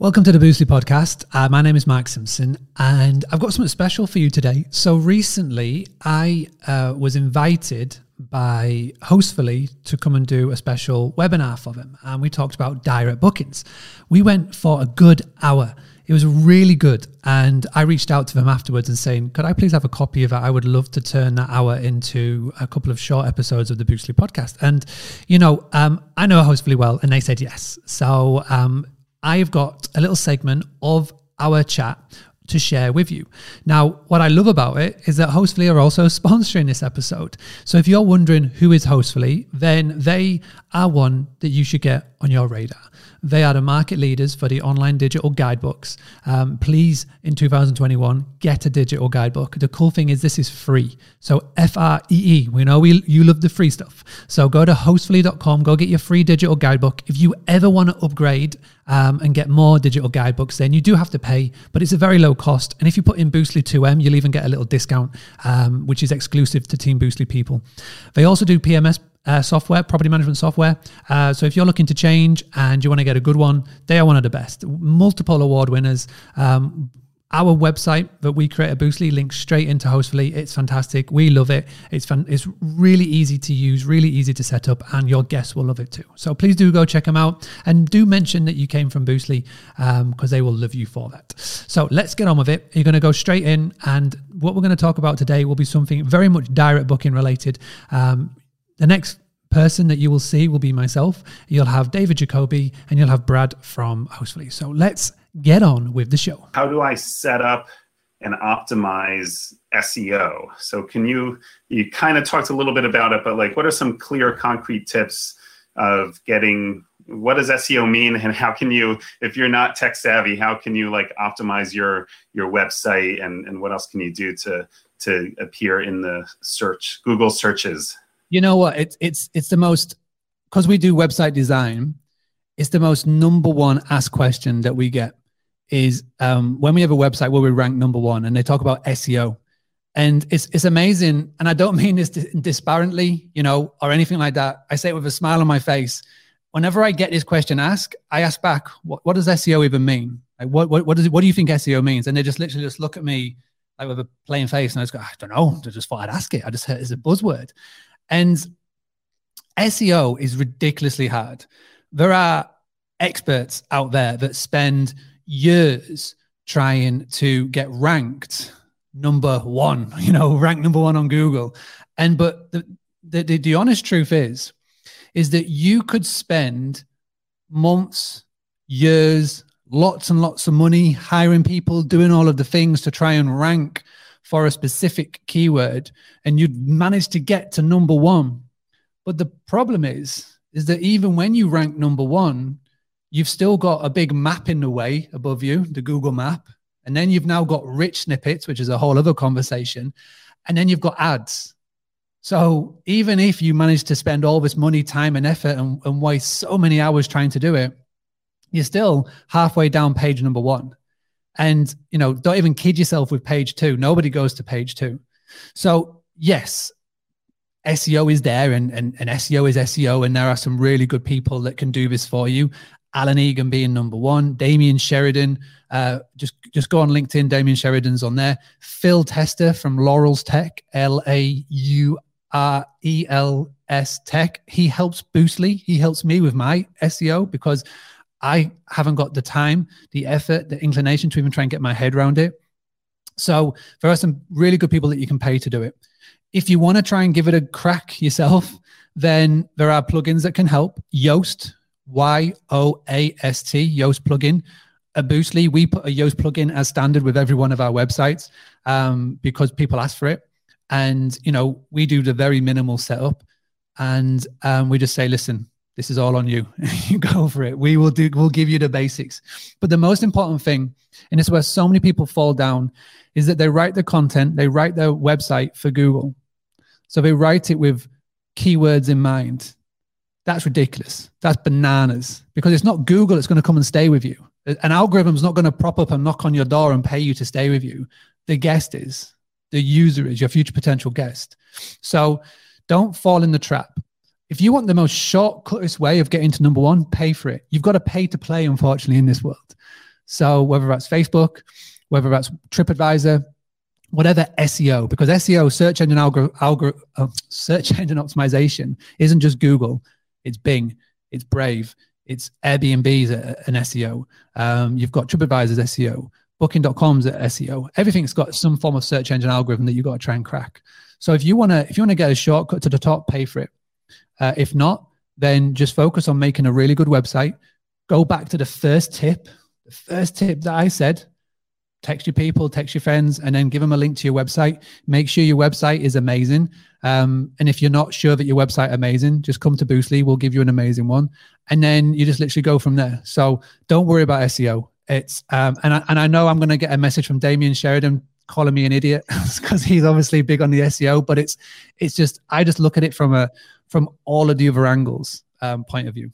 Welcome to the Boostly podcast. Uh, my name is Mark Simpson, and I've got something special for you today. So, recently, I uh, was invited by Hostfully to come and do a special webinar for them, and we talked about direct bookings. We went for a good hour. It was really good, and I reached out to them afterwards and saying, "Could I please have a copy of it? I would love to turn that hour into a couple of short episodes of the Boostly podcast." And you know, um, I know Hostfully well, and they said yes. So um, I've got a little segment of our chat to share with you. Now, what I love about it is that Hostfully are also sponsoring this episode. So if you're wondering who is Hostfully, then they are one that you should get on your radar. They are the market leaders for the online digital guidebooks. Um, please, in 2021, get a digital guidebook. The cool thing is this is free. So F R E E. We know we, you love the free stuff. So go to hostfully.com, go get your free digital guidebook. If you ever want to upgrade um, and get more digital guidebooks, then you do have to pay, but it's a very low cost. And if you put in Boostly 2M, you'll even get a little discount, um, which is exclusive to Team Boostly people. They also do PMS uh, software, property management software. Uh, so if you're looking to change and you want to get a good one, they are one of the best. Multiple award winners. Um, our website that we create at Boostly links straight into Hostfully. It's fantastic. We love it. It's fun. It's really easy to use, really easy to set up, and your guests will love it too. So please do go check them out and do mention that you came from Boostly because um, they will love you for that. So let's get on with it. You're going to go straight in, and what we're going to talk about today will be something very much direct booking related. Um, the next person that you will see will be myself. You'll have David Jacoby and you'll have Brad from Hostfully. So let's get on with the show. How do I set up and optimize SEO? So can you you kind of talked a little bit about it, but like what are some clear concrete tips of getting what does SEO mean and how can you if you're not tech savvy, how can you like optimize your your website and and what else can you do to to appear in the search Google searches? You know what? It's it's it's the most because we do website design. It's the most number one asked question that we get is um, when we have a website where we rank number one, and they talk about SEO, and it's it's amazing. And I don't mean this disparagingly, you know, or anything like that. I say it with a smile on my face. Whenever I get this question asked, I ask back, "What, what does SEO even mean? Like, what what what does it, what do you think SEO means?" And they just literally just look at me like with a plain face, and I just go, "I don't know." I just thought I'd ask it. I just heard it's a buzzword. And SEO is ridiculously hard. There are experts out there that spend years trying to get ranked number one, you know, ranked number one on Google. And but the, the, the, the honest truth is, is that you could spend months, years, lots and lots of money hiring people, doing all of the things to try and rank for a specific keyword and you'd manage to get to number one. But the problem is, is that even when you rank number one, you've still got a big map in the way above you, the Google map. And then you've now got rich snippets, which is a whole other conversation. And then you've got ads. So even if you manage to spend all this money, time, and effort and, and waste so many hours trying to do it, you're still halfway down page number one. And, you know, don't even kid yourself with page two. Nobody goes to page two. So, yes, SEO is there and, and, and SEO is SEO. And there are some really good people that can do this for you. Alan Egan being number one, Damien Sheridan. Uh, just just go on LinkedIn. Damien Sheridan's on there. Phil Tester from Laurels Tech, L A U R E L S Tech. He helps Boostly. He helps me with my SEO because I haven't got the time, the effort, the inclination to even try and get my head around it. So there are some really good people that you can pay to do it. If you want to try and give it a crack yourself, then there are plugins that can help. Yoast, Y O A S T, Yoast plugin. At Boostly, we put a Yoast plugin as standard with every one of our websites um, because people ask for it. And, you know, we do the very minimal setup and um, we just say, listen, this is all on you. you go for it. We will do, we'll give you the basics. But the most important thing, and it's where so many people fall down, is that they write the content, they write their website for Google. So they write it with keywords in mind. That's ridiculous. That's bananas because it's not Google that's going to come and stay with you. An algorithm's not going to prop up and knock on your door and pay you to stay with you. The guest is, the user is, your future potential guest. So don't fall in the trap if you want the most shortcutest way of getting to number one, pay for it. You've got to pay to play, unfortunately, in this world. So whether that's Facebook, whether that's TripAdvisor, whatever SEO, because SEO, search engine algor- algor- uh, search engine optimization, isn't just Google. It's Bing, it's Brave, it's Airbnb's an SEO. Um, you've got TripAdvisor's SEO, Booking.com's SEO. Everything's got some form of search engine algorithm that you've got to try and crack. So if you want to, if you want to get a shortcut to the top, pay for it. Uh, if not, then just focus on making a really good website. Go back to the first tip. The first tip that I said text your people, text your friends, and then give them a link to your website. Make sure your website is amazing. Um, and if you're not sure that your website amazing, just come to Boostly. We'll give you an amazing one, and then you just literally go from there. So don't worry about SEO. It's um, and I, and I know I'm going to get a message from Damien Sheridan calling me an idiot because he's obviously big on the SEO, but it's it's just I just look at it from a from all of the other angles um, point of view.